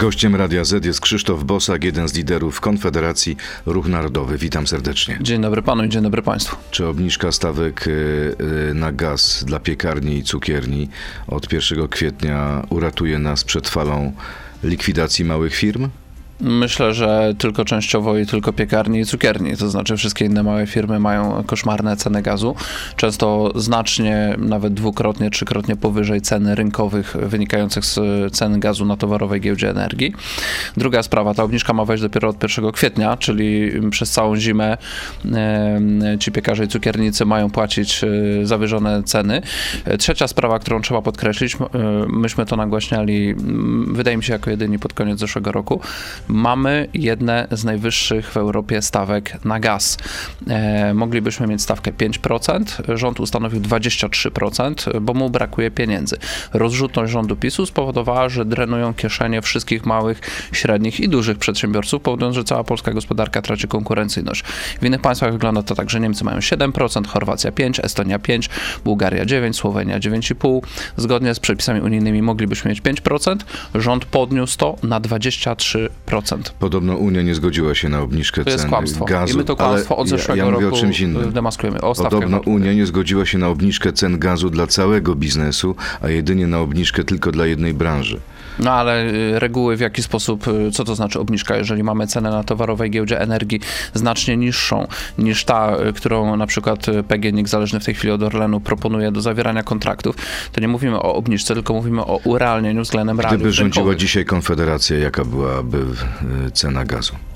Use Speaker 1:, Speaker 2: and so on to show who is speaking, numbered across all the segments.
Speaker 1: Gościem Radia Z jest Krzysztof Bosak, jeden z liderów Konfederacji Ruch Narodowy. Witam serdecznie.
Speaker 2: Dzień dobry panu i dzień dobry państwu.
Speaker 1: Czy obniżka stawek y, y, na gaz dla piekarni i cukierni od 1 kwietnia uratuje nas przed falą likwidacji małych firm?
Speaker 2: Myślę, że tylko częściowo i tylko piekarni i cukierni, to znaczy wszystkie inne małe firmy mają koszmarne ceny gazu, często znacznie, nawet dwukrotnie, trzykrotnie powyżej ceny rynkowych wynikających z cen gazu na towarowej giełdzie energii. Druga sprawa, ta obniżka ma wejść dopiero od 1 kwietnia, czyli przez całą zimę ci piekarze i cukiernicy mają płacić e, zawyżone ceny. Trzecia sprawa, którą trzeba podkreślić, e, myśmy to nagłaśniali, wydaje mi się, jako jedyni pod koniec zeszłego roku, mamy jedne z najwyższych w Europie stawek na gaz. E, moglibyśmy mieć stawkę 5%, rząd ustanowił 23%, bo mu brakuje pieniędzy. Rozrzutność rządu PiSu spowodowała, że drenują kieszenie wszystkich małych, średnich i dużych przedsiębiorców, powodując, że cała polska gospodarka traci konkurencyjność. W innych państwach wygląda to tak, że Niemcy mają 7%, Chorwacja 5%, Estonia 5%, Bułgaria 9%, Słowenia 9,5%. Zgodnie z przepisami unijnymi moglibyśmy mieć 5%, rząd podniósł to na 23%.
Speaker 1: Podobno Unia nie zgodziła się na obniżkę
Speaker 2: To jest
Speaker 1: cen
Speaker 2: kłamstwo.
Speaker 1: gazu.
Speaker 2: I my to kłamstwo od zeszłego
Speaker 1: ja, ja mówię
Speaker 2: roku
Speaker 1: o czymś innym.
Speaker 2: demaskujemy. O
Speaker 1: Podobno
Speaker 2: VAT-u.
Speaker 1: Unia nie zgodziła się na obniżkę cen gazu dla całego biznesu, a jedynie na obniżkę tylko dla jednej branży.
Speaker 2: No ale y, reguły w jaki sposób, y, co to znaczy obniżka, jeżeli mamy cenę na towarowej giełdzie energii znacznie niższą niż ta, y, którą na przykład PGNiG zależny w tej chwili od Orlenu proponuje do zawierania kontraktów, to nie mówimy o obniżce, tylko mówimy o urealnieniu względem realiów
Speaker 1: Gdyby rządziła
Speaker 2: rynkowych.
Speaker 1: dzisiaj Konfederacja, jaka byłaby cena gazu?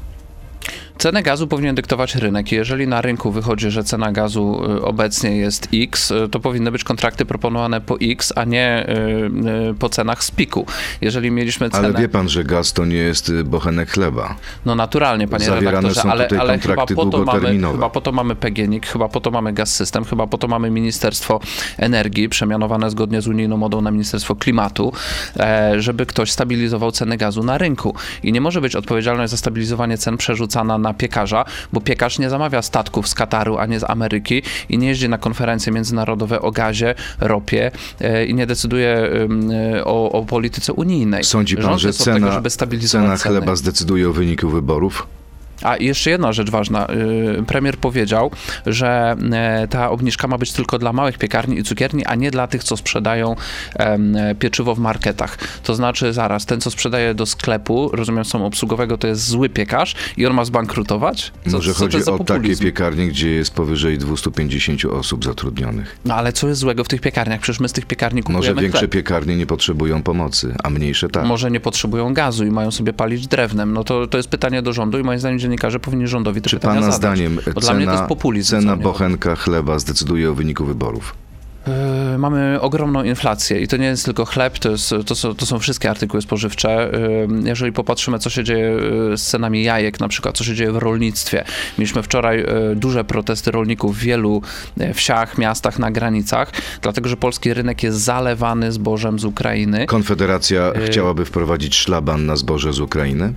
Speaker 2: Cenę gazu powinien dyktować rynek. Jeżeli na rynku wychodzi, że cena gazu y, obecnie jest X, y, to powinny być kontrakty proponowane po X, a nie y, po cenach z piku. Jeżeli mieliśmy cenę...
Speaker 1: Ale wie pan, że gaz to nie jest bochenek chleba.
Speaker 2: No naturalnie, panie
Speaker 1: Zawierane
Speaker 2: redaktorze,
Speaker 1: są
Speaker 2: ale,
Speaker 1: tutaj
Speaker 2: ale chyba po, to mamy, chyba po to mamy PGNiG, chyba po to mamy Gaz System, chyba po to mamy Ministerstwo Energii, przemianowane zgodnie z unijną modą na Ministerstwo Klimatu, e, żeby ktoś stabilizował ceny gazu na rynku. I nie może być odpowiedzialność za stabilizowanie cen przerzucana na piekarza, bo piekarz nie zamawia statków z Kataru, a nie z Ameryki i nie jeździ na konferencje międzynarodowe o gazie, ropie e, i nie decyduje e, o, o polityce unijnej.
Speaker 1: Sądzi pan,
Speaker 2: Rząd
Speaker 1: że
Speaker 2: od tego,
Speaker 1: cena,
Speaker 2: żeby stabilizować
Speaker 1: cena
Speaker 2: ceny.
Speaker 1: chleba zdecyduje o wyniku wyborów?
Speaker 2: A jeszcze jedna rzecz ważna. Y, Premier powiedział, że e, ta obniżka ma być tylko dla małych piekarni i cukierni, a nie dla tych, co sprzedają pieczywo w marketach. To znaczy, zaraz, ten, co sprzedaje do sklepu, rozumiem, są obsługowego, to jest zły piekarz i on ma zbankrutować? Co,
Speaker 1: Może
Speaker 2: co
Speaker 1: chodzi o takie piekarnie, gdzie jest powyżej 250 osób zatrudnionych.
Speaker 2: No ale co jest złego w tych piekarniach? Przecież my z tych piekarni kupujemy
Speaker 1: Może większe
Speaker 2: chleb.
Speaker 1: piekarnie nie potrzebują pomocy, a mniejsze tak.
Speaker 2: Może nie potrzebują gazu i mają sobie palić drewnem. No to, to jest pytanie do rządu i moim zdaniem dziennikarze powinni rządowi te
Speaker 1: Czy
Speaker 2: pytania
Speaker 1: pana
Speaker 2: zadać.
Speaker 1: zdaniem
Speaker 2: Bo dla mnie to jest
Speaker 1: cena,
Speaker 2: populizm.
Speaker 1: cena bochenka chleba zdecyduje o wyniku wyborów?
Speaker 2: Yy, Mamy ogromną inflację i to nie jest tylko chleb, to, jest, to, są, to są wszystkie artykuły spożywcze. Yy, Jeżeli popatrzymy, co się dzieje yy, z cenami jajek, na przykład, co się dzieje w rolnictwie. Mieliśmy wczoraj yy, duże protesty rolników w wielu wsiach, miastach, na granicach, dlatego że polski rynek jest zalewany zbożem z Ukrainy.
Speaker 1: Konfederacja chciałaby wprowadzić szlaban na zboże z Ukrainy?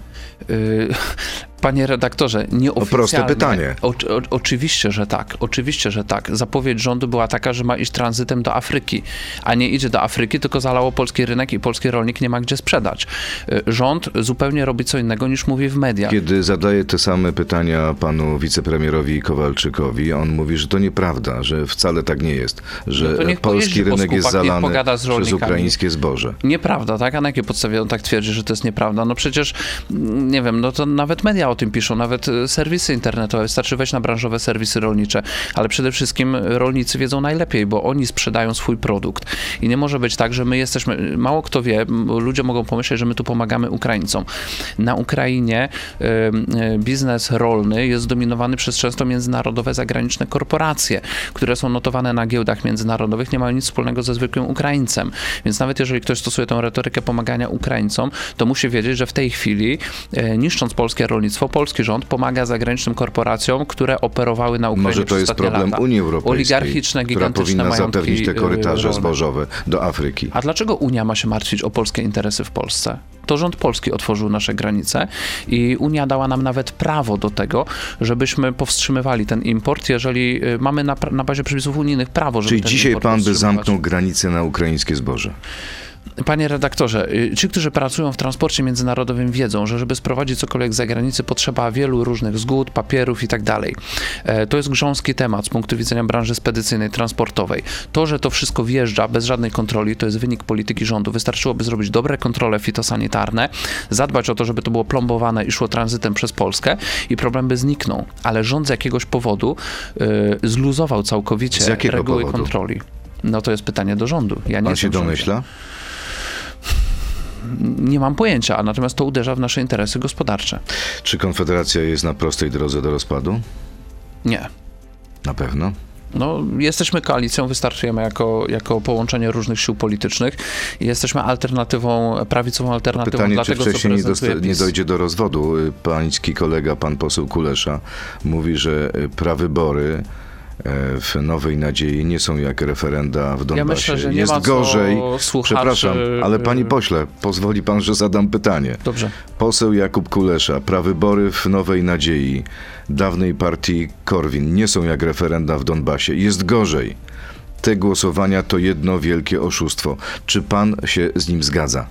Speaker 2: Panie redaktorze, nieoficjalnie...
Speaker 1: proste pytanie.
Speaker 2: O, o, oczywiście, że tak. Oczywiście, że tak. Zapowiedź rządu była taka, że ma iść tranzytem do Afryki, a nie idzie do Afryki, tylko zalało polski rynek i polski rolnik nie ma gdzie sprzedać. Yy, Rząd zupełnie robi co innego niż mówi w mediach.
Speaker 1: Kiedy zadaję te same pytania panu wicepremierowi Kowalczykowi, on mówi, że to nieprawda, że wcale tak nie jest, że
Speaker 2: No
Speaker 1: polski rynek jest zalany przez ukraińskie zboże.
Speaker 2: Nieprawda, tak? A na jakiej podstawie on tak twierdzi, że to jest nieprawda? No przecież, mm, nie wiem, no to nawet media o tym piszą, nawet e, serwisy internetowe, wystarczy wejść na branżowe serwisy rolnicze, ale przede wszystkim rolnicy wiedzą najlepiej, bo oni sprzedają swój produkt. I nie może być tak, że my jesteśmy, mało kto wie, ludzie mogą pomyśleć, że my tu pomagamy Ukraińcom. Na Ukrainie e, e, biznes rolny jest zdominowany przez często międzynarodowe, zagraniczne korporacje, które są notowane na giełdach międzynarodowych, nie mają nic wspólnego ze zwykłym Ukraińcem. Więc nawet jeżeli ktoś stosuje tę retorykę pomagania Ukraińcom, to musi wiedzieć, że w tej chwili, e, niszcząc polskie rolnictwo, polski rząd pomaga zagranicznym korporacjom, które operowały na Ukrainie
Speaker 1: Może to jest problem
Speaker 2: lata.
Speaker 1: Unii Europejskiej,
Speaker 2: Oligarchiczne,
Speaker 1: która
Speaker 2: gigantyczne
Speaker 1: powinna
Speaker 2: majątki
Speaker 1: zapewnić te korytarze
Speaker 2: rolne.
Speaker 1: zbożowe do Afryki.
Speaker 2: A dlaczego Unia ma się martwić o polskie interesy w Polsce? To rząd polski otworzył nasze granice i Unia dała nam nawet prawo do tego, żebyśmy powstrzymywali ten import, jeżeli y, mamy na, na bazie przepisów unijnych prawo, żeby
Speaker 1: Czyli dzisiaj pan by zamknął granicę na ukraińskie zboże?
Speaker 2: Panie redaktorze, y, ci, którzy pracują w transporcie międzynarodowym wiedzą, że żeby sprowadzić cokolwiek z zagranicy potrzeba wielu różnych zgód, papierów i tak dalej. E, To jest grząski temat z punktu widzenia branży spedycyjnej, transportowej. To, że to wszystko wjeżdża bez żadnej kontroli, to jest wynik polityki rządu. Wystarczyłoby zrobić dobre kontrole fitosanitarne, zadbać o to, żeby to było plombowane i szło tranzytem przez Polskę i problem by zniknął. Ale rząd z jakiegoś powodu y, zluzował całkowicie reguły
Speaker 1: powodu?
Speaker 2: kontroli. No to jest pytanie do rządu. Ja nie
Speaker 1: Pan się
Speaker 2: w rządzie. Nie mam pojęcia, a natomiast to uderza w nasze interesy gospodarcze.
Speaker 1: Czy Konfederacja jest na prostej drodze do rozpadu?
Speaker 2: Nie.
Speaker 1: Na pewno.
Speaker 2: No, jesteśmy koalicją, wystartujemy jako, jako połączenie różnych sił politycznych i jesteśmy alternatywą, prawicową alternatywą
Speaker 1: Pytanie,
Speaker 2: dla
Speaker 1: czy
Speaker 2: tego, co
Speaker 1: wcześniej nie, dosta- nie
Speaker 2: PiS.
Speaker 1: dojdzie do rozwodu. Y, Pański kolega, pan poseł Kulesza, mówi, że prawybory w Nowej Nadziei nie są jak referenda w Donbasie.
Speaker 2: Ja myślę,
Speaker 1: Jest gorzej.
Speaker 2: słuchaczy-
Speaker 1: Przepraszam, ale panie pośle, pozwoli pan, że zadam pytanie.
Speaker 2: Dobrze.
Speaker 1: Poseł Jakub Kulesza, prawybory w Nowej Nadziei, dawnej partii Korwin, nie są jak referenda w Donbasie. Jest gorzej. Te głosowania to jedno wielkie oszustwo. Czy pan się z nim zgadza?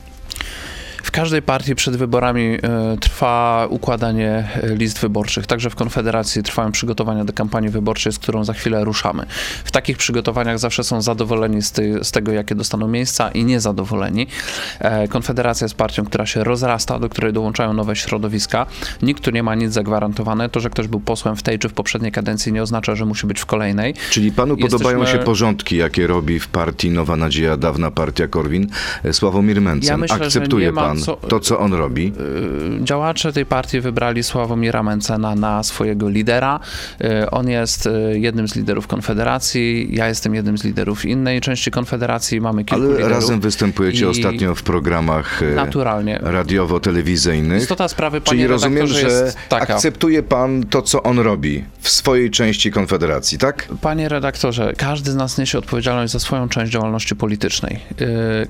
Speaker 2: W każdej partii przed wyborami e, trwa układanie e, list wyborczych. Także w Konfederacji trwają przygotowania do kampanii wyborczej, z którą za chwilę ruszamy. W takich przygotowaniach zawsze są zadowoleni z, ty, z tego, jakie dostaną miejsca i niezadowoleni. E, Konfederacja jest partią, która się rozrasta, do której dołączają nowe środowiska. Nikt tu nie ma nic zagwarantowane. To, że ktoś był posłem w tej czy w poprzedniej kadencji nie oznacza, że musi być w kolejnej.
Speaker 1: Czyli panu
Speaker 2: Jesteśmy-
Speaker 1: podobają się porządki, jakie robi w partii Nowa Nadzieja, dawna partia Korwin, Sławomir Mencen?
Speaker 2: Ja myślę, że
Speaker 1: Akceptuje
Speaker 2: nie ma
Speaker 1: pan
Speaker 2: co-
Speaker 1: to, co on robi?
Speaker 2: Y, Działacze tej partii wybrali Sławomira Mencena na swojego lidera. Y, On jest y, jednym z liderów Konfederacji, ja jestem jednym z liderów innej części Konfederacji, mamy kilku
Speaker 1: Ale
Speaker 2: liderów.
Speaker 1: razem występujecie ostatnio w programach
Speaker 2: Naturalnie.
Speaker 1: radiowo-telewizyjnych.
Speaker 2: Istota sprawy, panie
Speaker 1: Czyli rozumiem, że akceptuje pan to, co on robi w swojej części Konfederacji, tak?
Speaker 2: Panie redaktorze, każdy z nas niesie odpowiedzialność za swoją część działalności politycznej.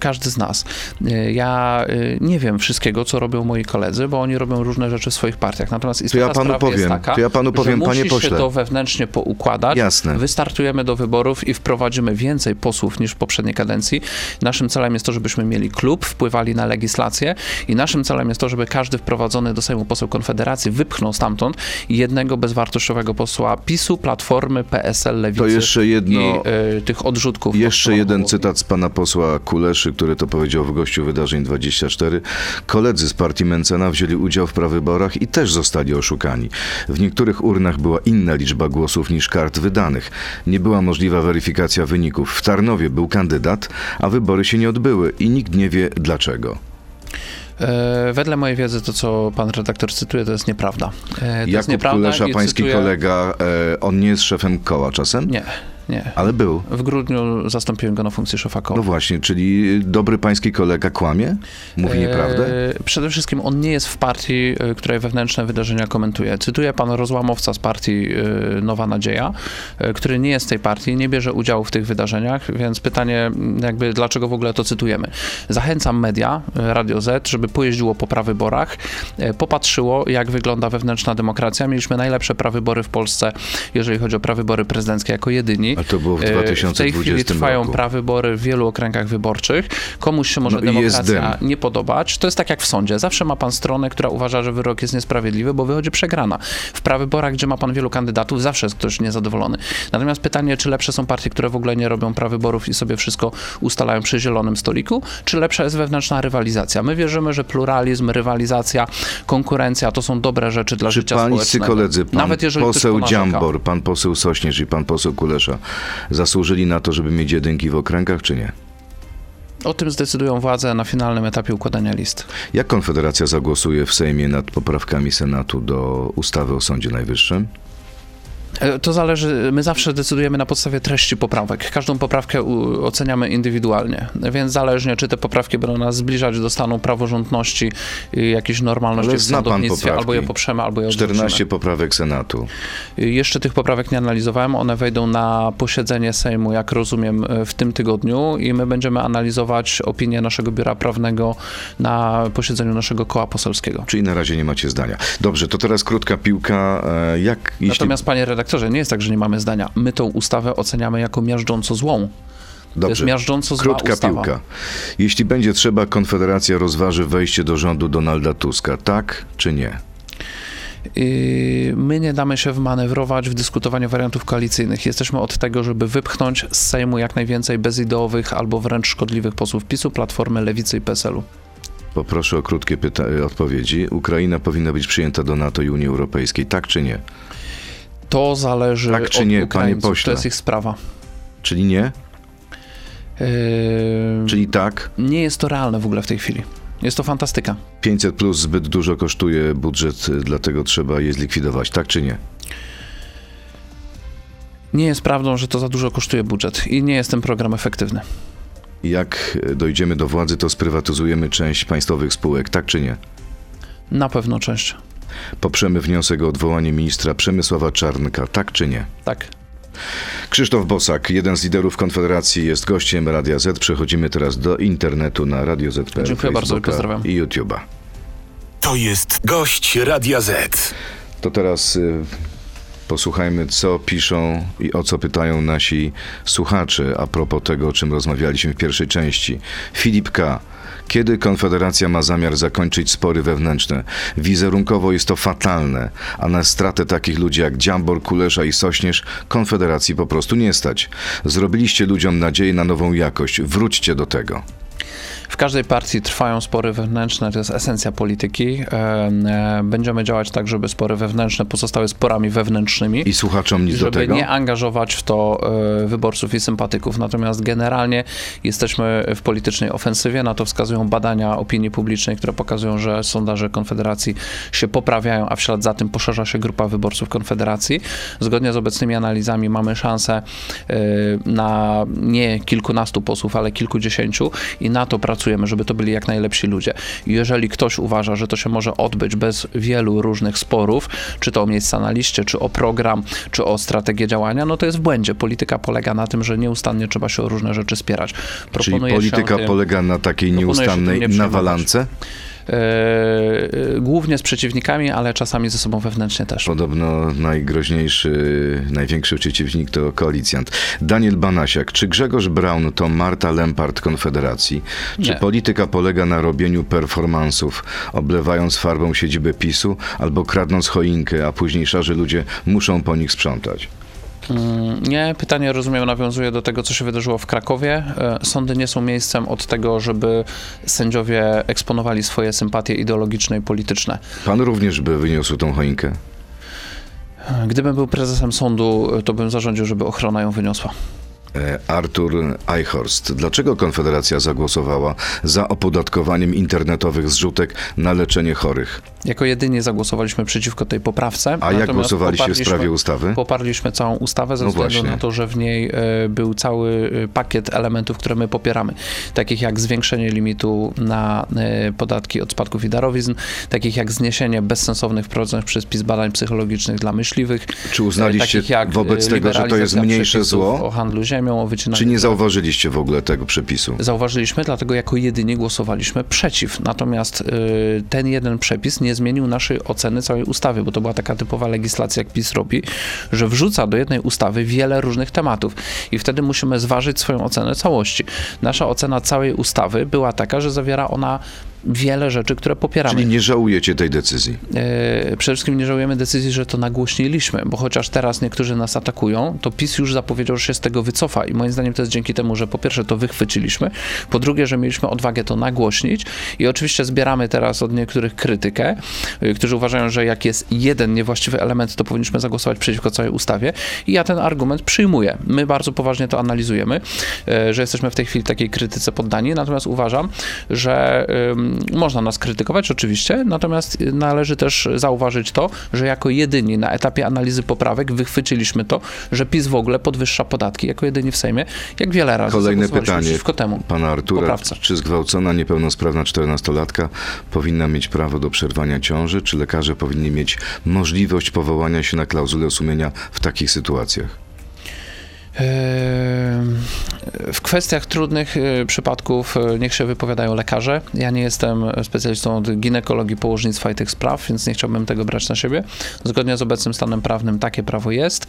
Speaker 2: Każdy z nas. Ja yy, nie wiem wszystkiego, co robią moi koledzy, bo oni robią różne rzeczy w swoich partiach. Natomiast istota
Speaker 1: ja panu powiem,
Speaker 2: jest taka,
Speaker 1: to ja panu powiem,
Speaker 2: że
Speaker 1: panie
Speaker 2: musi
Speaker 1: pośle.
Speaker 2: się to wewnętrznie poukładać.
Speaker 1: Jasne.
Speaker 2: Wystartujemy do wyborów i wprowadzimy więcej posłów niż w poprzedniej kadencji. Naszym celem jest to, żebyśmy mieli klub, wpływali na legislację i naszym celem jest to, żeby każdy wprowadzony do Sejmu poseł Konfederacji wypchnął stamtąd jednego bezwartościowego posła PiSu, Platformy, PSL, Lewicy
Speaker 1: To jeszcze jedno-
Speaker 2: i y, tych odrzutków.
Speaker 1: Jeszcze
Speaker 2: pod
Speaker 1: jeden
Speaker 2: Hołownią.
Speaker 1: cytat z pana posła Kuleszy, który to powiedział w gościu Wydarzeń 24. Koledzy z partii Mencena wzięli udział w prawyborach i też zostali oszukani. W niektórych urnach była inna liczba głosów niż kart wydanych. Nie była możliwa weryfikacja wyników. W Tarnowie był kandydat, a wybory się nie odbyły i nikt nie wie dlaczego.
Speaker 2: E, Wedle mojej wiedzy to, co pan redaktor cytuje, to jest nieprawda. E, To jest
Speaker 1: Jakub
Speaker 2: nieprawda
Speaker 1: Kulesza, pański
Speaker 2: cytuję-
Speaker 1: kolega, e, on nie jest szefem koła czasem?
Speaker 2: Nie, nie.
Speaker 1: Ale był.
Speaker 2: W grudniu zastąpiłem go na funkcję szefa koła.
Speaker 1: No właśnie, czyli dobry pański kolega kłamie? Mówi nieprawdę?
Speaker 2: E, Przede wszystkim on nie jest w partii, e, której wewnętrzne wydarzenia komentuje. Cytuję pan rozłamowca z partii e, Nowa Nadzieja, e, który nie jest z tej partii, nie bierze udziału w tych wydarzeniach, więc pytanie jakby dlaczego w ogóle to cytujemy. Zachęcam media, e, Radio Z, żeby pojeździło po prawyborach, e, popatrzyło jak wygląda wewnętrzna demokracja. Mieliśmy najlepsze prawybory w Polsce, jeżeli chodzi o prawybory prezydenckie jako jedyni.
Speaker 1: A to było w
Speaker 2: E, W tej
Speaker 1: 2020
Speaker 2: chwili trwają
Speaker 1: roku.
Speaker 2: prawybory w wielu okręgach wyborczych. Komuś się może
Speaker 1: No
Speaker 2: demokracja nie podobać. To jest tak jak w sądzie. Zawsze ma pan stronę, która uważa, że wyrok jest niesprawiedliwy, bo wychodzi przegrana. W prawyborach, gdzie ma pan wielu kandydatów, zawsze jest ktoś niezadowolony. Natomiast pytanie, czy lepsze są partie, które w ogóle nie robią prawyborów i sobie wszystko ustalają przy zielonym stoliku, czy lepsza jest wewnętrzna rywalizacja? My wierzymy, że pluralizm, rywalizacja, konkurencja to są dobre rzeczy dla
Speaker 1: Czy
Speaker 2: życia społecznego.
Speaker 1: koledzy, pan
Speaker 2: Nawet jeżeli
Speaker 1: poseł. Dziambor, pan poseł Sośnierz i pan poseł Kulesza zasłużyli na to, żeby mieć jedynki w okręgach, czy nie?
Speaker 2: O tym zdecydują władze na finalnym etapie układania list.
Speaker 1: Jak Konfederacja zagłosuje w Sejmie nad poprawkami Senatu do ustawy o Sądzie Najwyższym?
Speaker 2: E, To zależy, my zawsze decydujemy na podstawie treści poprawek. Każdą poprawkę oceniamy indywidualnie, więc zależnie, czy te poprawki będą nas zbliżać do stanu praworządności i jakiejś normalności
Speaker 1: Ale
Speaker 2: w sądownictwie, albo je poprzemy, albo je odrzucimy.
Speaker 1: 14 poprawek Senatu.
Speaker 2: Jeszcze tych poprawek nie analizowałem, one wejdą na posiedzenie Sejmu, jak rozumiem, e, w tym tygodniu i my będziemy analizować opinię naszego biura prawnego na posiedzeniu naszego koła poselskiego.
Speaker 1: Czyli na razie nie macie zdania. Dobrze, to teraz krótka piłka. E, Jak jeśli...
Speaker 2: Natomiast, panie redaktorze, nie jest tak, że nie mamy zdania. My tą ustawę oceniamy jako miażdżąco złą. To jest
Speaker 1: Dobrze.
Speaker 2: miażdżąco zła
Speaker 1: Krótka
Speaker 2: ustawa.
Speaker 1: piłka. Jeśli będzie trzeba, Konfederacja rozważy wejście do rządu Donalda Tuska. Tak czy nie?
Speaker 2: Yy, My nie damy się wmanewrować w dyskutowaniu wariantów koalicyjnych. Jesteśmy od tego, żeby wypchnąć z Sejmu jak najwięcej bezideowych albo wręcz szkodliwych posłów PiSu, Platformy, Lewicy i PSL-u.
Speaker 1: Poproszę o krótkie pyta- odpowiedzi. Ukraina powinna być przyjęta do NATO i Unii Europejskiej. Tak czy nie?
Speaker 2: To zależy
Speaker 1: Tak czy
Speaker 2: od
Speaker 1: nie, panie
Speaker 2: Ukraińców.
Speaker 1: pośle?
Speaker 2: To jest ich sprawa.
Speaker 1: Czyli nie?
Speaker 2: Yy,
Speaker 1: Czyli tak?
Speaker 2: Nie jest to realne w ogóle w tej chwili. Jest to fantastyka.
Speaker 1: 500 plus zbyt dużo kosztuje budżet, y, dlatego trzeba je zlikwidować. Tak czy nie?
Speaker 2: Nie jest prawdą, że to za dużo kosztuje budżet i nie jest ten program efektywny.
Speaker 1: Jak y, dojdziemy do władzy, to sprywatyzujemy część państwowych spółek. Tak czy nie?
Speaker 2: Na pewno część.
Speaker 1: Poprzemy wniosek o odwołanie ministra Przemysława Czarnka. Tak czy nie?
Speaker 2: Tak.
Speaker 1: Krzysztof Bosak, jeden z liderów Konfederacji, jest gościem Radia Z. Przechodzimy teraz do internetu na Radio Z.
Speaker 2: Dziękuję bardzo i pozdrawiam.
Speaker 1: I YouTube'a.
Speaker 3: To jest gość Radia Z.
Speaker 1: To teraz y, posłuchajmy, co piszą i o co pytają nasi słuchacze a propos tego, o czym rozmawialiśmy w pierwszej części. Filip K. Kiedy Konfederacja ma zamiar zakończyć spory wewnętrzne? Wizerunkowo jest to fatalne, a na stratę takich ludzi jak Dziambor, Kulesza i Sośnierz Konfederacji po prostu nie stać. Zrobiliście ludziom nadzieję na nową jakość. Wróćcie do tego.
Speaker 2: W każdej partii trwają spory wewnętrzne, to jest esencja polityki. E, e, Będziemy działać tak, żeby spory wewnętrzne pozostały sporami wewnętrznymi.
Speaker 1: I słuchaczom nic do
Speaker 2: żeby
Speaker 1: tego?
Speaker 2: nie angażować w to e, wyborców i sympatyków. Natomiast generalnie jesteśmy w politycznej ofensywie, na to wskazują badania opinii publicznej, które pokazują, że sondaże Konfederacji się poprawiają, a w ślad za tym poszerza się grupa wyborców Konfederacji. Zgodnie z obecnymi analizami mamy szansę na nie kilkunastu posłów, ale kilkudziesięciu i na to pracujemy, żeby to byli jak najlepsi ludzie. Jeżeli ktoś uważa, że to się może odbyć bez wielu różnych sporów, czy to o miejsca na liście, czy o program, czy o strategię działania, no to jest w błędzie. Polityka polega na tym, że nieustannie trzeba się o różne rzeczy spierać.
Speaker 1: Czyli
Speaker 2: Proponuję
Speaker 1: polityka
Speaker 2: tym,
Speaker 1: polega na takiej nieustannej nawalance?
Speaker 2: E, e, głównie z przeciwnikami, ale czasami ze sobą wewnętrznie też.
Speaker 1: Podobno najgroźniejszy, największy przeciwnik to koalicjant. Daniel Banasiak. Czy Grzegorz Braun to Marta Lempart Konfederacji? Czy
Speaker 2: Nie.
Speaker 1: polityka polega na robieniu performansów, oblewając farbą siedzibę PiSu albo kradnąc choinkę, a później szarzy ludzie muszą po nich sprzątać?
Speaker 2: Mm, Nie, pytanie rozumiem nawiązuje do tego, co się wydarzyło w Krakowie. E, Sądy nie są miejscem od tego, żeby sędziowie eksponowali swoje sympatie ideologiczne i polityczne.
Speaker 1: Pan również by wyniósł tą choinkę?
Speaker 2: Gdybym był prezesem sądu, to bym zarządził, żeby ochrona ją wyniosła.
Speaker 1: E, Artur Eichhorst. Dlaczego Konfederacja zagłosowała za opodatkowaniem internetowych zrzutek na leczenie chorych?
Speaker 2: Jako jedynie zagłosowaliśmy przeciwko tej poprawce.
Speaker 1: A jak głosowaliście w sprawie ustawy?
Speaker 2: Poparliśmy całą ustawę ze
Speaker 1: No
Speaker 2: względu
Speaker 1: właśnie.
Speaker 2: na to, że w niej e, był cały e, pakiet elementów, które my popieramy. Takich jak zwiększenie limitu na podatki od spadków i darowizn, takich jak zniesienie bezsensownych wprowadzonych przez PiS badań psychologicznych dla myśliwych.
Speaker 1: Czy uznaliście wobec tego, że to jest mniejsze zło?
Speaker 2: O handlu ziemią, o wycinaniu
Speaker 1: Czy nie zauważyliście w ogóle tego przepisu?
Speaker 2: Zauważyliśmy, dlatego jako jedynie głosowaliśmy przeciw. Natomiast y, ten jeden przepis nie zmienił naszej oceny całej ustawy, bo to była taka typowa legislacja, jak PiS robi, że wrzuca do jednej ustawy wiele różnych tematów i wtedy musimy zważyć swoją ocenę całości. Nasza ocena całej ustawy była taka, że zawiera ona wiele rzeczy, które popieramy.
Speaker 1: Czyli nie żałujecie tej decyzji?
Speaker 2: E, Przede wszystkim nie żałujemy decyzji, że to nagłośniliśmy, bo chociaż teraz niektórzy nas atakują, to PiS już zapowiedział, że się z tego wycofa i moim zdaniem to jest dzięki temu, że po pierwsze to wychwyciliśmy, po drugie, że mieliśmy odwagę to nagłośnić i oczywiście zbieramy teraz od niektórych krytykę, y, którzy uważają, że jak jest jeden niewłaściwy element, to powinniśmy zagłosować przeciwko całej ustawie i ja ten argument przyjmuję. My bardzo poważnie to analizujemy, e, że jesteśmy w tej chwili takiej krytyce poddani, natomiast uważam, że można nas krytykować oczywiście, natomiast należy też zauważyć to, że jako jedyni na etapie analizy poprawek wychwyciliśmy to, że PiS w ogóle podwyższa podatki jako jedyni w Sejmie, jak wiele razy
Speaker 1: Kolejne pytanie
Speaker 2: przeciwko temu.
Speaker 1: pana Artura.
Speaker 2: Poprawce.
Speaker 1: Czy zgwałcona, niepełnosprawna 14-latka powinna mieć prawo do przerwania ciąży? Czy lekarze powinni mieć możliwość powołania się na klauzulę sumienia w takich sytuacjach?
Speaker 2: W kwestiach trudnych e, przypadków e, niech się wypowiadają lekarze. Ja nie jestem specjalistą od ginekologii, położnictwa i tych spraw, więc nie chciałbym tego brać na siebie. Zgodnie z obecnym stanem prawnym takie prawo jest.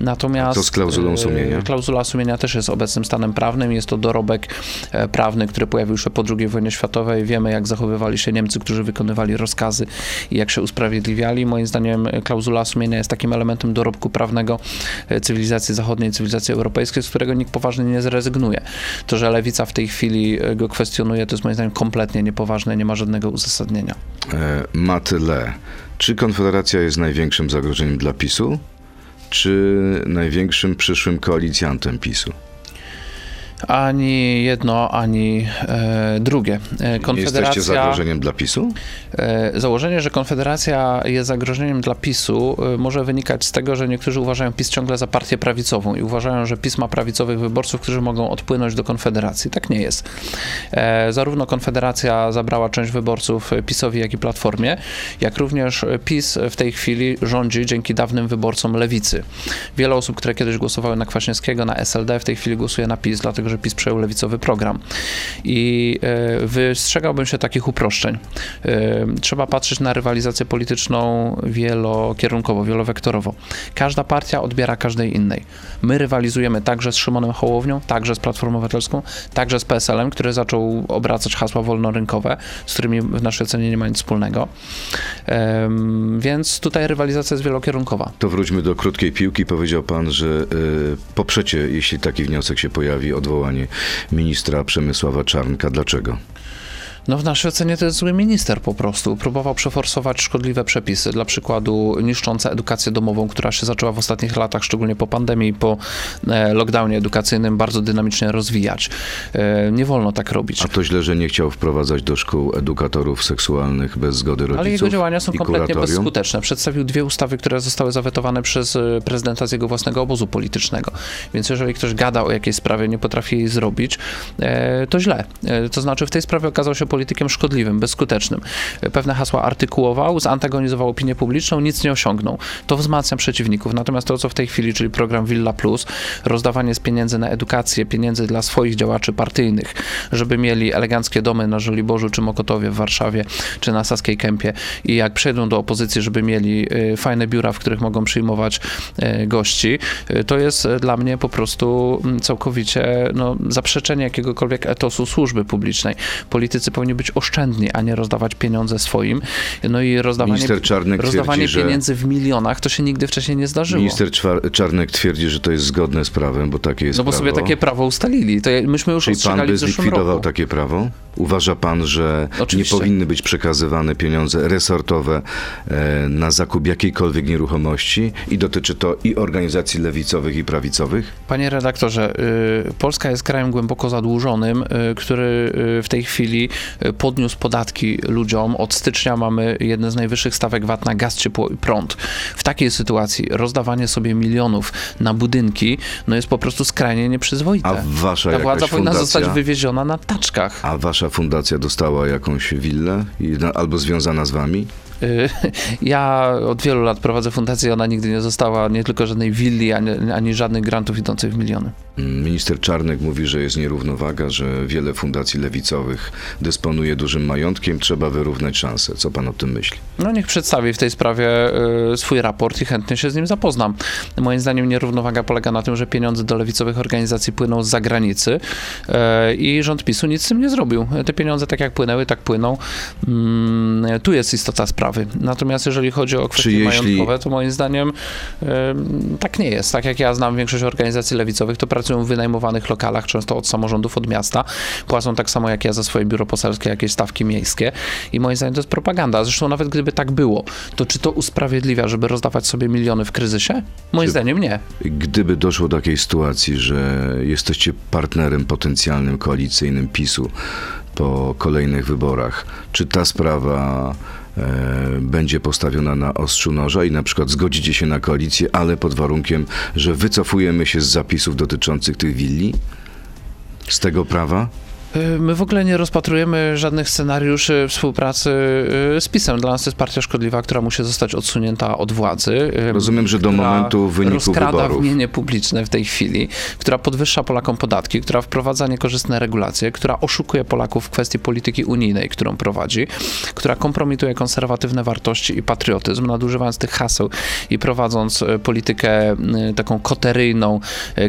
Speaker 2: Natomiast.
Speaker 1: Co z klauzulą
Speaker 2: e,
Speaker 1: sumienia?
Speaker 2: Klauzula sumienia też jest obecnym stanem prawnym. Jest to dorobek prawny, który pojawił się po II wojnie światowej. Wiemy, jak zachowywali się Niemcy, którzy wykonywali rozkazy i jak się usprawiedliwiali. Moim zdaniem klauzula sumienia jest takim elementem dorobku prawnego cywilizacji zachodniej, cywilizacji europejskiej, z którego nikt poważnie nie zrezygnuje. To, że lewica w tej chwili e, go kwestionuje, to jest moim zdaniem kompletnie niepoważne, nie ma żadnego uzasadnienia.
Speaker 1: E, Matyle. Czy Konfederacja jest największym zagrożeniem dla PiSu? Czy największym przyszłym koalicjantem PiSu?
Speaker 2: Ani jedno, ani e, drugie.
Speaker 1: Konfederacja... Nie jesteście zagrożeniem dla PiSu?
Speaker 2: E, założenie, że Konfederacja jest zagrożeniem dla PiSu e, może wynikać z tego, że niektórzy uważają PiS ciągle za partię prawicową i uważają, że PiS ma prawicowych wyborców, którzy mogą odpłynąć do Konfederacji. Tak nie jest. E, zarówno Konfederacja zabrała część wyborców PiSowi, jak i Platformie, jak również PiS w tej chwili rządzi dzięki dawnym wyborcom lewicy. Wiele osób, które kiedyś głosowały na Kwaśniewskiego, na SLD, w tej chwili głosuje na PiS, dlatego że PiS przejął lewicowy program. I e, wystrzegałbym się takich uproszczeń. E, trzeba patrzeć na rywalizację polityczną wielokierunkowo, wielowektorowo. Każda partia odbiera każdej innej. My rywalizujemy także z Szymonem Hołownią, także z Platformą Obywatelską, także z PSL-em, który zaczął obracać hasła wolnorynkowe, z którymi w naszej ocenie nie ma nic wspólnego. Więc tutaj rywalizacja jest wielokierunkowa.
Speaker 1: To wróćmy do krótkiej piłki. Powiedział pan, że y, poprzecie, jeśli taki wniosek się pojawi, odwołanie odwołanie ministra Przemysława Czarnka. Dlaczego?
Speaker 2: No w naszej ocenie to jest zły minister po prostu. Próbował przeforsować szkodliwe przepisy, dla przykładu niszczące edukację domową, która się zaczęła w ostatnich latach, szczególnie po pandemii, po e, lockdownie edukacyjnym, bardzo dynamicznie rozwijać. E, nie wolno tak robić.
Speaker 1: A to źle, że nie chciał wprowadzać do szkół edukatorów seksualnych bez zgody rodziców
Speaker 2: Ale jego działania są kompletnie bezskuteczne. Przedstawił dwie ustawy, które zostały zawetowane przez e, prezydenta z jego własnego obozu politycznego. Więc jeżeli ktoś gada o jakiejś sprawie, nie potrafi jej zrobić, to źle. To znaczy w tej sprawie okazał się politykiem szkodliwym, bezskutecznym. Pewne hasła artykułował, zantagonizował opinię publiczną, nic nie osiągnął. To wzmacnia przeciwników. Natomiast to, co w tej chwili, czyli program Villa Plus, rozdawanie z pieniędzy na edukację, pieniędzy dla swoich działaczy partyjnych, żeby mieli eleganckie domy na Żoliborzu czy Mokotowie w Warszawie, czy na Saskiej Kępie i jak przejdą do opozycji, żeby mieli y, fajne biura, w których mogą przyjmować y, gości, y, to jest dla mnie po prostu mm, całkowicie no, zaprzeczenie jakiegokolwiek etosu służby publicznej. Politycy powinni powinni być oszczędni, a nie rozdawać pieniądze swoim. No i rozdawanie, rozdawanie twierdzi, pieniędzy w milionach to się nigdy wcześniej nie zdarzyło.
Speaker 1: Minister Czarnek twierdzi, że to jest zgodne z prawem, bo takie jest
Speaker 2: No bo
Speaker 1: prawo.
Speaker 2: sobie takie prawo ustalili. To myśmy już
Speaker 1: Czyli pan by zlikwidował
Speaker 2: roku.
Speaker 1: takie prawo? Uważa pan, że Oczywiście. nie powinny być przekazywane pieniądze resortowe e, na zakup jakiejkolwiek nieruchomości i dotyczy to i organizacji lewicowych i prawicowych?
Speaker 2: Panie redaktorze, y, Polska jest krajem głęboko zadłużonym, y, który y, w tej chwili podniósł podatki ludziom. Od stycznia mamy jedne z najwyższych stawek VAT na gaz, ciepło i prąd. W takiej sytuacji rozdawanie sobie milionów na budynki no jest po prostu skrajnie nieprzyzwoite.
Speaker 1: A wasza
Speaker 2: Ta władza powinna
Speaker 1: fundacja,
Speaker 2: zostać wywieziona na taczkach.
Speaker 1: A wasza fundacja dostała jakąś willę albo związana z wami?
Speaker 2: Y, ja od wielu lat prowadzę fundację, ona nigdy nie została nie tylko żadnej willi, ani, ani żadnych grantów idących w miliony.
Speaker 1: Minister Czarnek mówi, że jest nierównowaga, że wiele fundacji lewicowych dysponuje dużym majątkiem, trzeba wyrównać szanse. Co pan o tym myśli?
Speaker 2: No niech przedstawi w tej sprawie y, swój raport i chętnie się z nim zapoznam. Moim zdaniem nierównowaga polega na tym, że pieniądze do lewicowych organizacji płyną z zagranicy y, i rząd PiSu nic z tym nie zrobił. Te pieniądze tak jak płynęły, tak płyną. Mm, tu jest istota sprawy. Natomiast jeżeli chodzi o kwestie jeśli... majątkowe, to moim zdaniem tak nie jest. Tak jak ja znam większość organizacji lewicowych, to pracują w wynajmowanych lokalach, często od samorządów, od miasta. Płacą tak samo jak ja za swoje biuro poselskie, jakieś stawki miejskie. I moim zdaniem to jest propaganda. Zresztą nawet gdyby tak było, to czy to usprawiedliwia, żeby rozdawać sobie miliony w kryzysie? Moim czy, zdaniem nie.
Speaker 1: Gdyby doszło do takiej sytuacji, że jesteście partnerem potencjalnym koalicyjnym PiSu po kolejnych wyborach, czy ta sprawa będzie postawiona na ostrzu noża i na przykład zgodzicie się na koalicję, ale pod warunkiem, że wycofujemy się z zapisów dotyczących tych willi? Z tego prawa?
Speaker 2: Y, My w ogóle nie rozpatrujemy żadnych scenariuszy współpracy y, z PiSem. Dla nas to jest partia szkodliwa, która musi zostać odsunięta od władzy. y,
Speaker 1: Rozumiem, że do momentu wyniku
Speaker 2: rozkrada
Speaker 1: wyborów.
Speaker 2: mienie publiczne w tej chwili, która podwyższa Polakom podatki, która wprowadza niekorzystne regulacje, która oszukuje Polaków w kwestii polityki unijnej, którą prowadzi, która kompromituje konserwatywne wartości i patriotyzm, nadużywając tych haseł i prowadząc politykę taką koteryjną,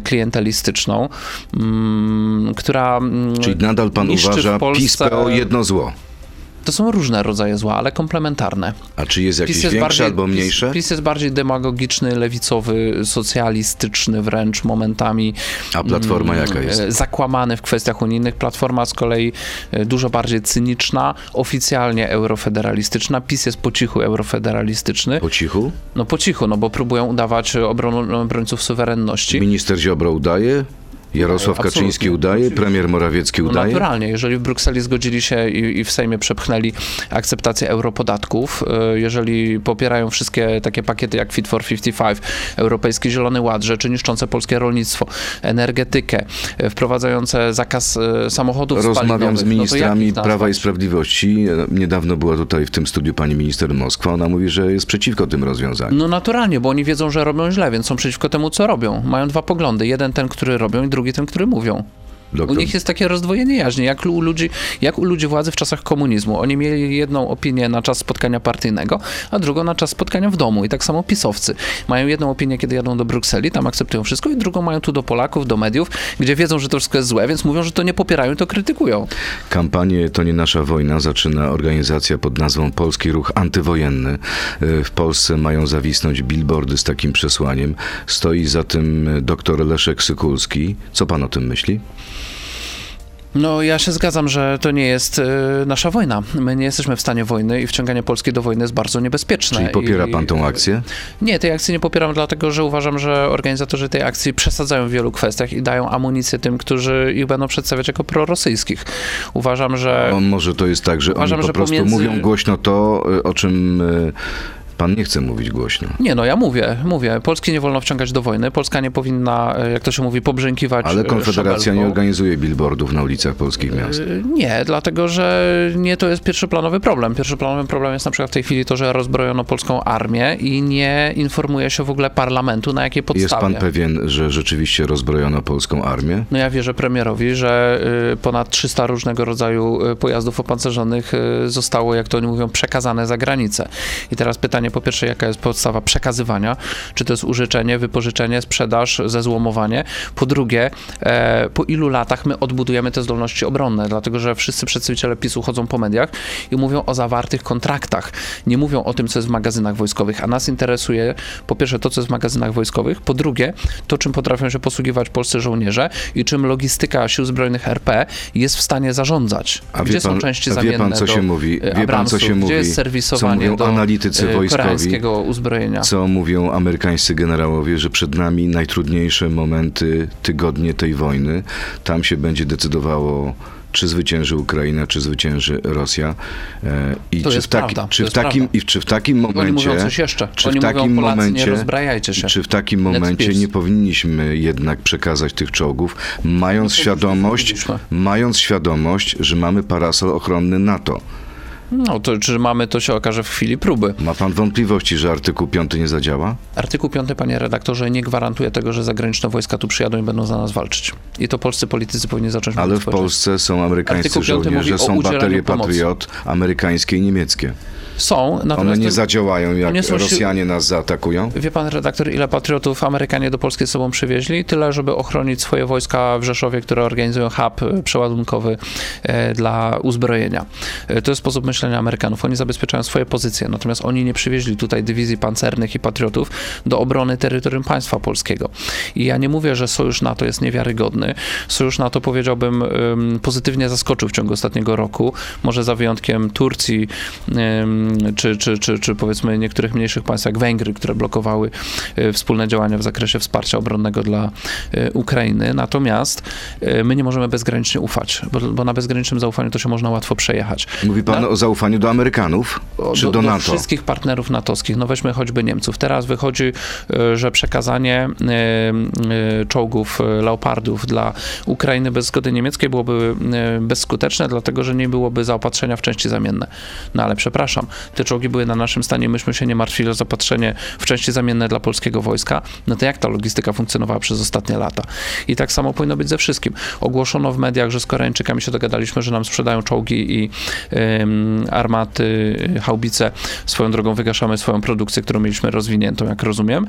Speaker 2: klientelistyczną, mm, która... mm,
Speaker 1: Czyli nadal pan
Speaker 2: niszczy
Speaker 1: uważa
Speaker 2: Polsce-
Speaker 1: PiS PO jedno zło.
Speaker 2: To są różne rodzaje zła, ale komplementarne.
Speaker 1: A czy jest jakieś większe albo mniejsze?
Speaker 2: PiS, PiS jest bardziej demagogiczny, lewicowy, socjalistyczny wręcz momentami.
Speaker 1: A Platforma
Speaker 2: mm,
Speaker 1: jaka jest?
Speaker 2: Zakłamany w kwestiach unijnych. Platforma z kolei e, dużo bardziej cyniczna, oficjalnie eurofederalistyczna. PiS jest po cichu eurofederalistyczny.
Speaker 1: Po cichu?
Speaker 2: No po cichu, no bo próbują udawać obron, obrońców suwerenności.
Speaker 1: Minister Ziobro udaje, Jarosław
Speaker 2: Absolutnie.
Speaker 1: Kaczyński udaje, premier Morawiecki
Speaker 2: No
Speaker 1: udaje.
Speaker 2: naturalnie, jeżeli w Brukseli zgodzili się i, i w Sejmie przepchnęli akceptację europodatków, y, jeżeli popierają wszystkie takie pakiety jak Fit for 55, Europejski Zielony Ład, rzeczy niszczące polskie rolnictwo, energetykę, y, wprowadzające zakaz y, samochodów
Speaker 1: Rozmawiam z
Speaker 2: no
Speaker 1: ministrami
Speaker 2: ich
Speaker 1: Prawa i
Speaker 2: nazwać?
Speaker 1: Sprawiedliwości. Niedawno była tutaj w tym studiu pani minister Moskwa. Ona mówi, że jest przeciwko tym rozwiązaniom.
Speaker 2: No naturalnie, bo oni wiedzą, że robią źle, więc są przeciwko temu, co robią. Mają dwa poglądy. Jeden ten, który robią i drugi ten, który mówią. U
Speaker 1: Doktor,
Speaker 2: nich jest takie rozdwojenie jaźni, jak u ludzi, jak u ludzi władzy w czasach komunizmu. Oni mieli jedną opinię na czas spotkania partyjnego, a drugą na czas spotkania w domu. I tak samo pisowcy. Mają jedną opinię, kiedy jadą do Brukseli, tam akceptują wszystko, i drugą mają tu do Polaków, do mediów, gdzie wiedzą, że to wszystko jest złe, więc mówią, że to nie popierają, to krytykują.
Speaker 1: Kampanię To nie nasza wojna zaczyna organizacja pod nazwą Polski Ruch Antywojenny. Y, W Polsce mają zawisnąć billboardy z takim przesłaniem. Stoi za tym dr Leszek Sykulski. Co pan o tym myśli?
Speaker 2: No, ja się zgadzam, że to nie jest e, nasza wojna. My nie jesteśmy w stanie wojny i wciąganie Polski do wojny jest bardzo niebezpieczne.
Speaker 1: Czyli popiera
Speaker 2: I-
Speaker 1: pan tą akcję?
Speaker 2: Nie, tej akcji nie popieram, dlatego że uważam, że organizatorzy tej akcji przesadzają w wielu kwestiach i dają amunicję tym, którzy ich będą przedstawiać jako prorosyjskich. Uważam, że.
Speaker 1: O, może to jest tak, że
Speaker 2: Uważam,
Speaker 1: oni po
Speaker 2: że
Speaker 1: prostu
Speaker 2: pomiędzy-
Speaker 1: mówią głośno to, y, o czym y, pan nie chce mówić głośno.
Speaker 2: Nie, no ja mówię, mówię. Polski nie wolno wciągać do wojny. Polska nie powinna, e, jak to się mówi, pobrzękiwać.
Speaker 1: Ale
Speaker 2: e,
Speaker 1: Konfederacja nie organizuje billboardów na ulicach polskich miast.
Speaker 2: Y, Nie, dlatego że nie to jest pierwszoplanowy problem. Pierwszoplanowym problemem jest na przykład w tej chwili to, że rozbrojono polską armię i nie informuje się w ogóle parlamentu, na jakiej podstawie.
Speaker 1: Jest pan pewien, że rzeczywiście rozbrojono polską armię?
Speaker 2: No ja wierzę premierowi, że y, ponad 300 różnego rodzaju y, pojazdów opancerzonych y, zostało, jak to oni mówią, przekazane za granicę. I teraz pytanie po pierwsze, jaka jest podstawa przekazywania? Czy to jest użyczenie, wypożyczenie, sprzedaż, zezłomowanie? Po drugie, e, po ilu latach my odbudujemy te zdolności obronne? Dlatego, że wszyscy przedstawiciele PiSu chodzą po mediach i mówią o zawartych kontraktach. Nie mówią o tym, co jest w magazynach wojskowych, a nas interesuje po pierwsze to, co jest w magazynach wojskowych, po drugie to, czym potrafią się posługiwać polscy żołnierze i czym logistyka sił zbrojnych RP jest w stanie zarządzać.
Speaker 1: A
Speaker 2: Gdzie
Speaker 1: wie
Speaker 2: są
Speaker 1: pan,
Speaker 2: części
Speaker 1: a wie
Speaker 2: zamienne
Speaker 1: pan, co
Speaker 2: do
Speaker 1: się mówi?
Speaker 2: e,
Speaker 1: Wie pan, co się
Speaker 2: Gdzie
Speaker 1: mówi?
Speaker 2: jest
Speaker 1: Co
Speaker 2: serwisowanie
Speaker 1: mówią
Speaker 2: do
Speaker 1: analitycy
Speaker 2: e,
Speaker 1: wojskowi?
Speaker 2: uzbrojenia?
Speaker 1: Co mówią amerykańscy generałowie, że przed nami najtrudniejsze momenty, tygodnie tej wojny. Tam się będzie decydowało, czy zwycięży Ukraina, czy zwycięży Rosja. E, I
Speaker 2: To
Speaker 1: czy w, taki, czy, w takim,
Speaker 2: prawda.
Speaker 1: I czy w takim
Speaker 2: Oni
Speaker 1: momencie...
Speaker 2: mówią coś jeszcze.
Speaker 1: Czy
Speaker 2: Oni
Speaker 1: w takim
Speaker 2: mówią,
Speaker 1: momencie,
Speaker 2: nie rozbrajajcie się.
Speaker 1: Czy w takim momencie nie powinniśmy jednak przekazać tych czołgów, mając świadomość,
Speaker 2: powiedzieliśmy.
Speaker 1: mając świadomość, że mamy parasol ochronny NATO?
Speaker 2: No to czy mamy, to się okaże w chwili próby.
Speaker 1: Ma pan wątpliwości, że artykuł 5 nie zadziała?
Speaker 2: Artykuł 5, panie redaktorze, nie gwarantuje tego, że zagraniczne wojska tu przyjadą i będą za nas walczyć. I to polscy politycy powinni zacząć
Speaker 1: Ale w. Polsce są amerykańscy żołnierze, są baterie
Speaker 2: pomocy.
Speaker 1: Patriot, amerykańskie i niemieckie.
Speaker 2: Są,
Speaker 1: One nie
Speaker 2: to-
Speaker 1: zadziałają, jak
Speaker 2: nie są
Speaker 1: Rosjanie nas zaatakują?
Speaker 2: Wie pan redaktor, ile patriotów Amerykanie do Polski z sobą przywieźli? Tyle, żeby ochronić swoje wojska w Rzeszowie, które organizują hub przeładunkowy e, dla uzbrojenia. E, To jest sposób myślenia Amerykanów. Oni zabezpieczają swoje pozycje, natomiast oni nie przywieźli tutaj dywizji pancernych i patriotów do obrony terytorium państwa polskiego. I ja nie mówię, że sojusz NATO jest niewiarygodny. Sojusz NATO, powiedziałbym, pozytywnie zaskoczył w ciągu ostatniego roku. Może za wyjątkiem Turcji, czy, czy, czy, czy powiedzmy niektórych mniejszych państw jak Węgry, które blokowały e, wspólne działania w zakresie wsparcia obronnego dla e, Ukrainy. Natomiast e, my nie możemy bezgranicznie ufać, bo, bo na bezgranicznym zaufaniu to się można łatwo przejechać.
Speaker 1: Mówi pan
Speaker 2: No.
Speaker 1: o zaufaniu do Amerykanów?
Speaker 2: o,
Speaker 1: Czy
Speaker 2: do,
Speaker 1: do
Speaker 2: do
Speaker 1: NATO?
Speaker 2: wszystkich partnerów natowskich. No weźmy choćby Niemców. Teraz wychodzi, że przekazanie czołgów Leopardów dla Ukrainy bez zgody niemieckiej byłoby bezskuteczne, dlatego że nie byłoby zaopatrzenia w części zamienne. No ale przepraszam, te czołgi były na naszym stanie, myśmy się nie martwili o zaopatrzenie w części zamienne dla polskiego wojska. No to jak ta logistyka funkcjonowała przez ostatnie lata? I tak samo powinno być ze wszystkim. Ogłoszono w mediach, że z Koreańczykami się dogadaliśmy, że nam sprzedają czołgi i ym, armaty, y, haubice. Swoją drogą wygaszamy swoją produkcję, którą mieliśmy rozwiniętą, jak rozumiem.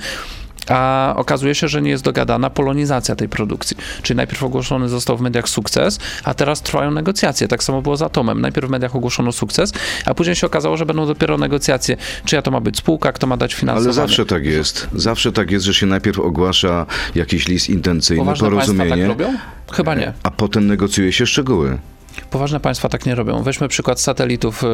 Speaker 2: A okazuje się, że nie jest dogadana polonizacja tej produkcji. Czyli najpierw ogłoszony został w mediach sukces, a teraz trwają negocjacje. Tak samo było z Atomem. Najpierw w mediach ogłoszono sukces, a później się okazało, że będą dopiero negocjacje, czyja to ma być spółka, kto ma dać finansowanie.
Speaker 1: Ale zawsze tak jest. Zawsze tak jest, że się najpierw ogłasza jakiś list intencyjny,
Speaker 2: Poważne państwa tak
Speaker 1: porozumienie,
Speaker 2: robią? Chyba nie.
Speaker 1: a potem negocjuje się szczegóły.
Speaker 2: Poważne państwa tak nie robią. Weźmy przykład satelitów y,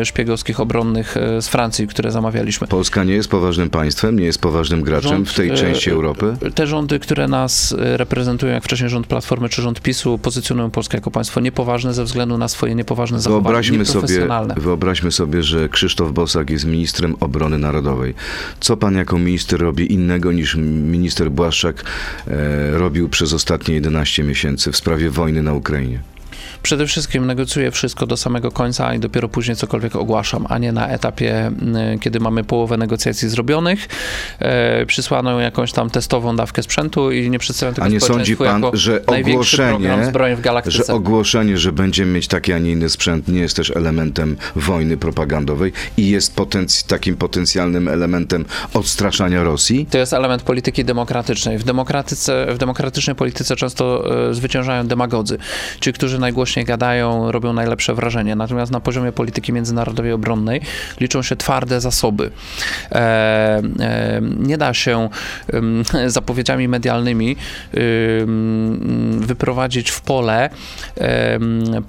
Speaker 2: y, szpiegowskich obronnych y, z Francji, które zamawialiśmy.
Speaker 1: Polska nie jest poważnym państwem, nie jest poważnym graczem
Speaker 2: Rząd,
Speaker 1: w tej części Europy.
Speaker 2: Te rządy, które nas reprezentują, jak wcześniej rząd Platformy czy rząd PiSu, pozycjonują Polskę jako państwo niepoważne ze względu na swoje niepoważne zachowania,
Speaker 1: Wyobraźmy sobie,
Speaker 2: nieprofesjonalne.
Speaker 1: wyobraźmy sobie, że Krzysztof Bosak jest ministrem obrony narodowej. Co pan jako minister robi innego niż minister Błaszczak e, robił przez ostatnie 11 miesięcy w sprawie wojny na Ukrainie?
Speaker 2: Przede wszystkim negocjuję wszystko do samego końca i dopiero później cokolwiek ogłaszam, a nie na etapie, y, kiedy mamy połowę negocjacji zrobionych, e, przysłaną jakąś tam testową dawkę sprzętu i nie przedstawiam tego
Speaker 1: A nie sądzi pan, że ogłoszenie, że ogłoszenie, że będziemy mieć taki, a nie inny sprzęt, nie jest też elementem wojny propagandowej i jest potenc- takim potencjalnym elementem odstraszania Rosji?
Speaker 2: To jest element polityki demokratycznej. W, demokratyce, w demokratycznej polityce często e, zwyciężają demagodzy. Ci, którzy najgłośniej gadają, robią najlepsze wrażenie. Natomiast na poziomie polityki międzynarodowej obronnej liczą się twarde zasoby. E, e, nie da się em, zapowiedziami medialnymi wyprowadzić w pole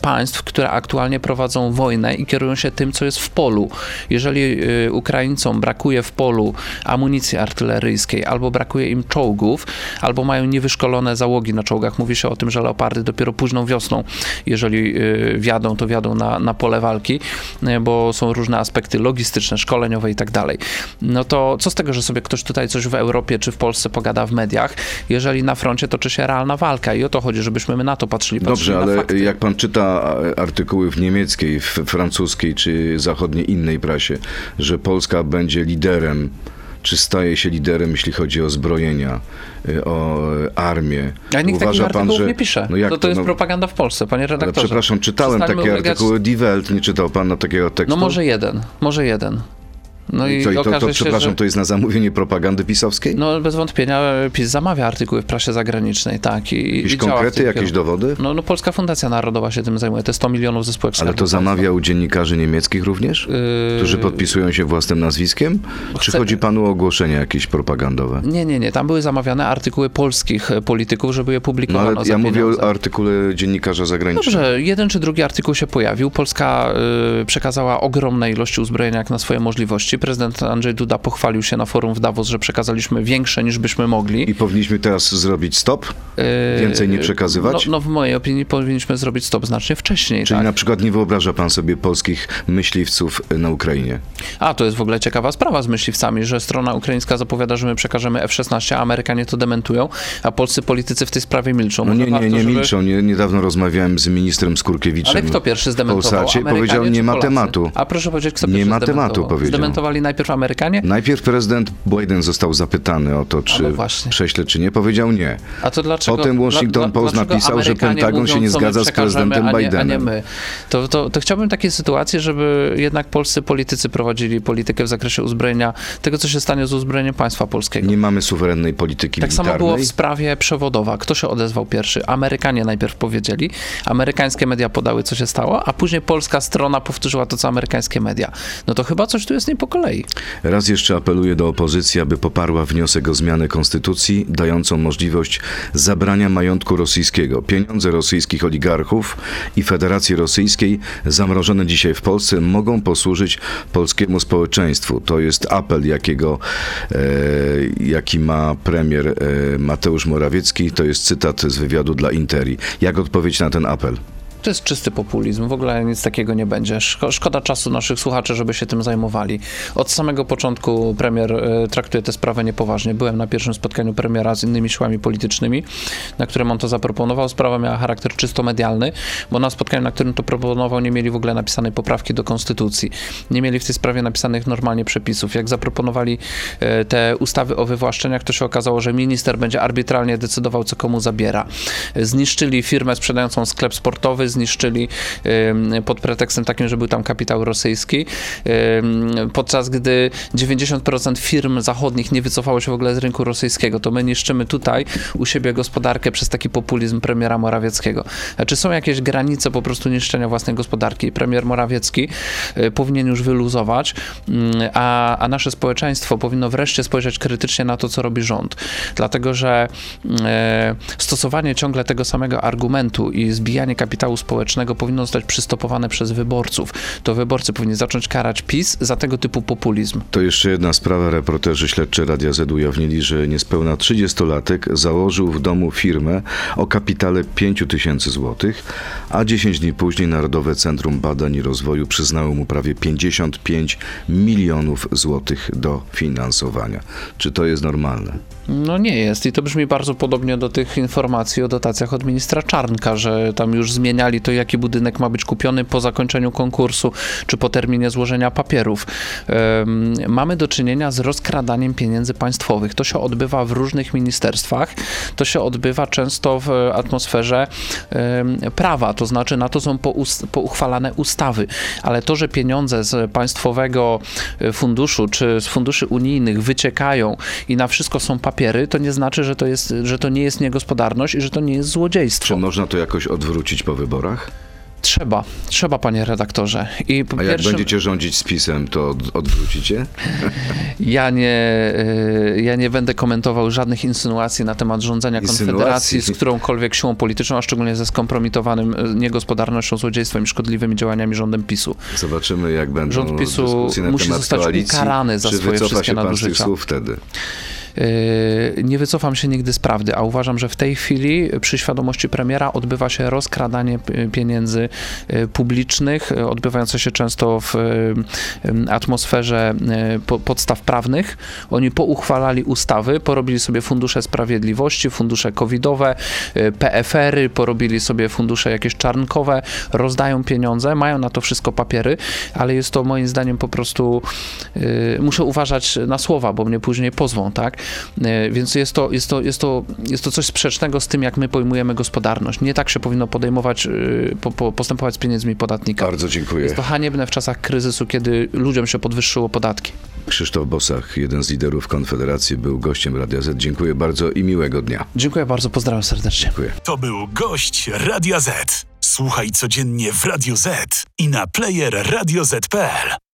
Speaker 2: państw, które aktualnie prowadzą wojnę i kierują się tym, co jest w polu. Jeżeli y, Ukraińcom brakuje w polu amunicji artyleryjskiej, albo brakuje im czołgów, albo mają niewyszkolone załogi na czołgach. Mówi się o tym, że leopardy dopiero późną wiosną, jeżeli y, wjadą, to wjadą na, na pole walki, y, bo są różne aspekty logistyczne, szkoleniowe i tak dalej. No to co z tego, że sobie ktoś tutaj coś w Europie czy w Polsce pogada w mediach, jeżeli na froncie toczy się realna walka i o to chodzi, żebyśmy my na to patrzyli, patrzyli
Speaker 1: Dobrze, ale
Speaker 2: fakty.
Speaker 1: jak pan czyta e, artykuły w niemieckiej, w francuskiej czy zachodniej innej prasie, że Polska będzie liderem, czy staje się liderem, jeśli chodzi o zbrojenia, e, o e, armię.
Speaker 2: A nikt takich artykułów nie pisze.
Speaker 1: No jak
Speaker 2: to, to jest
Speaker 1: no,
Speaker 2: propaganda w Polsce, panie
Speaker 1: ale
Speaker 2: redaktorze.
Speaker 1: przepraszam, czytałem
Speaker 2: Przestańmy
Speaker 1: takie artykuły Die Welt, nie czytał pan na takiego tekstu?
Speaker 2: No może jeden, może jeden. No i,
Speaker 1: co, i to,
Speaker 2: okaże
Speaker 1: to,
Speaker 2: się,
Speaker 1: przepraszam,
Speaker 2: że...
Speaker 1: to jest na zamówienie propagandy pisowskiej?
Speaker 2: No bez wątpienia PiS zamawia artykuły w prasie zagranicznej, tak. I,
Speaker 1: Jakieś
Speaker 2: i
Speaker 1: konkrety, jakieś
Speaker 2: kierunku.
Speaker 1: dowody?
Speaker 2: No, no Polska Fundacja Narodowa się tym zajmuje, te 100 milionów ze spółek
Speaker 1: Ale to zamawia u dziennikarzy niemieckich również?
Speaker 2: Yy,
Speaker 1: Którzy podpisują się własnym nazwiskiem? Czy
Speaker 2: Chcę-
Speaker 1: chodzi panu o ogłoszenia jakieś propagandowe?
Speaker 2: Nie, nie, nie. Tam były zamawiane artykuły polskich e, polityków, żeby je
Speaker 1: No
Speaker 2: publikowano
Speaker 1: ale
Speaker 2: za
Speaker 1: ja mówię o artykule dziennikarza zagranicznego.
Speaker 2: Dobrze, jeden czy drugi artykuł się pojawił. Polska y, przekazała ogromne ilości uzbrojenia jak na swoje możliwości. Prezydent Andrzej Duda pochwalił się na forum w Davos, że przekazaliśmy większe niż byśmy mogli.
Speaker 1: I powinniśmy teraz zrobić stop?
Speaker 2: Y,
Speaker 1: Więcej nie przekazywać?
Speaker 2: No, no w mojej opinii powinniśmy zrobić stop znacznie wcześniej.
Speaker 1: Czyli
Speaker 2: tak?
Speaker 1: na przykład nie wyobraża pan sobie polskich myśliwców na Ukrainie?
Speaker 2: A, to jest w ogóle ciekawa sprawa z myśliwcami, że strona ukraińska zapowiada, że my przekażemy F-16, a Amerykanie to dementują, a polscy politycy w tej sprawie milczą.
Speaker 1: No
Speaker 2: Może
Speaker 1: nie,
Speaker 2: warto,
Speaker 1: nie, nie
Speaker 2: żeby-
Speaker 1: milczą. Nie, niedawno rozmawiałem z ministrem Skurkiewiczem.
Speaker 2: Ale kto pierwszy zdementował?
Speaker 1: Polsacie powiedział, nie ma tematu.
Speaker 2: A proszę powiedzieć, kto
Speaker 1: Nie
Speaker 2: pierwszy
Speaker 1: ma tematu,
Speaker 2: zdementował? Najpierw Amerykanie?
Speaker 1: Najpierw prezydent Biden został zapytany o to, czy
Speaker 2: no
Speaker 1: prześle, czy nie. Powiedział nie.
Speaker 2: A to dlaczego?
Speaker 1: Potem Washington Post napisał, że Pentagon się
Speaker 2: mówią,
Speaker 1: nie
Speaker 2: co my
Speaker 1: zgadza z prezydentem
Speaker 2: a nie, a nie
Speaker 1: Bidenem?
Speaker 2: my. To, to, to chciałbym takiej sytuacji, żeby jednak polscy politycy prowadzili politykę w zakresie uzbrojenia, tego co się stanie z uzbrojeniem państwa polskiego.
Speaker 1: Nie mamy suwerennej polityki
Speaker 2: Tak samo
Speaker 1: militarnej.
Speaker 2: było w sprawie przewodowa. Kto się odezwał pierwszy? Amerykanie najpierw powiedzieli, amerykańskie media podały, co się stało, a później polska strona powtórzyła to, co amerykańskie media. No to chyba coś tu jest nie po kolei.
Speaker 1: Raz jeszcze apeluję do opozycji, aby poparła wniosek o zmianę konstytucji, dającą możliwość zabrania majątku rosyjskiego. Pieniądze rosyjskich oligarchów i Federacji Rosyjskiej zamrożone dzisiaj w Polsce mogą posłużyć polskiemu społeczeństwu. To jest apel, jakiego, e, jaki ma premier e, Mateusz Morawiecki. To jest cytat z wywiadu dla Interi. Jak odpowiedź na ten apel?
Speaker 2: To jest czysty populizm, w ogóle nic takiego nie będzie. Szko- szkoda czasu naszych słuchaczy, żeby się tym zajmowali. Od samego początku premier e, traktuje tę sprawę niepoważnie. Byłem na pierwszym spotkaniu premiera z innymi siłami politycznymi, na którym on to zaproponował. Sprawa miała charakter czysto medialny, bo na spotkaniu, na którym to proponował, nie mieli w ogóle napisanej poprawki do konstytucji. Nie mieli w tej sprawie napisanych normalnie przepisów. Jak zaproponowali e, te ustawy o wywłaszczeniach, to się okazało, że minister będzie arbitralnie decydował, co komu zabiera. Zniszczyli firmę sprzedającą sklep sportowy, zniszczyli pod pretekstem takim, że był tam kapitał rosyjski, podczas gdy 90% firm zachodnich nie wycofało się w ogóle z rynku rosyjskiego, to my niszczymy tutaj u siebie gospodarkę przez taki populizm premiera Morawieckiego. Czy są jakieś granice po prostu niszczenia własnej gospodarki? Premier Morawiecki y, powinien już wyluzować, mm, a, a nasze społeczeństwo powinno wreszcie spojrzeć krytycznie na to, co robi rząd. Dlatego, że e, stosowanie ciągle tego samego argumentu i zbijanie kapitału społecznego powinno zostać przystopowane przez wyborców. To wyborcy powinni zacząć karać PiS za tego typu populizm.
Speaker 1: To jeszcze jedna sprawa. Reporterzy śledczy Radia Z ujawnili, że niespełna 30-latek założył w domu firmę o kapitale 5 tysięcy złotych, a 10 dni później Narodowe Centrum Badań i Rozwoju przyznało mu prawie 55 milionów złotych do finansowania. Czy to jest normalne?
Speaker 2: No nie jest i to brzmi bardzo podobnie do tych informacji o dotacjach od ministra Czarnka, że tam już zmieniali to, jaki budynek ma być kupiony po zakończeniu konkursu, czy po terminie złożenia papierów. Mamy do czynienia z rozkradaniem pieniędzy państwowych. To się odbywa w różnych ministerstwach, to się odbywa często w atmosferze prawa, to znaczy na to są pouchwalane ustawy, ale to, że pieniądze z państwowego e, funduszu, czy z funduszy unijnych wyciekają i na wszystko są papiery, to nie znaczy, że to, jest, że to nie jest niegospodarność i że to nie jest złodziejstwo.
Speaker 1: Czy można to jakoś odwrócić po wyborach?
Speaker 2: Trzeba, trzeba, panie redaktorze. I
Speaker 1: A jak będziecie rządzić z PiSem, to od, odwrócicie?
Speaker 2: Ja nie, y, ja nie będę komentował żadnych insynuacji na temat rządzenia
Speaker 1: Insynuacji?
Speaker 2: Konfederacji z którąkolwiek siłą polityczną, a szczególnie ze skompromitowanym y, niegospodarnością, złodziejstwem i szkodliwymi działaniami rządem PiSu.
Speaker 1: Zobaczymy, jak będą
Speaker 2: Rząd PiSu musi zostać
Speaker 1: koalicji.
Speaker 2: ukarany za
Speaker 1: Czy
Speaker 2: swoje
Speaker 1: wycofa
Speaker 2: wszystkie
Speaker 1: się pan z
Speaker 2: nadużycia.
Speaker 1: tych słów wtedy?
Speaker 2: Yy, Nie wycofam się nigdy z prawdy, a uważam, że w tej chwili przy świadomości premiera odbywa się rozkradanie pieniędzy yy, publicznych, yy, odbywające się często w atmosferze po- podstaw prawnych. Oni pouchwalali ustawy, porobili sobie fundusze sprawiedliwości, fundusze covidowe, PFR-y, porobili sobie fundusze jakieś czarnkowe, rozdają pieniądze, mają na to wszystko papiery, ale jest to moim zdaniem po prostu, muszę uważać na słowa, bo mnie później pozwą, tak? E, Więc jest to, jest, to, jest, to, jest to coś sprzecznego z tym, jak my pojmujemy gospodarność. Nie tak się powinno podejmować, y, po, po, postępować z pieniędzmi podatnika.
Speaker 1: Bardzo dziękuję.
Speaker 2: Jest to haniebne w czasach kryzysu, kiedy ludziom się podwyższyło podatki.
Speaker 1: Krzysztof Bosach, jeden z liderów Konfederacji, był gościem Radia Z. Dziękuję bardzo i miłego dnia.
Speaker 2: Dziękuję bardzo, pozdrawiam serdecznie.
Speaker 1: Dziękuję.
Speaker 3: To był gość Radia Z. Słuchaj codziennie w Radio Z i na player radioz.pl.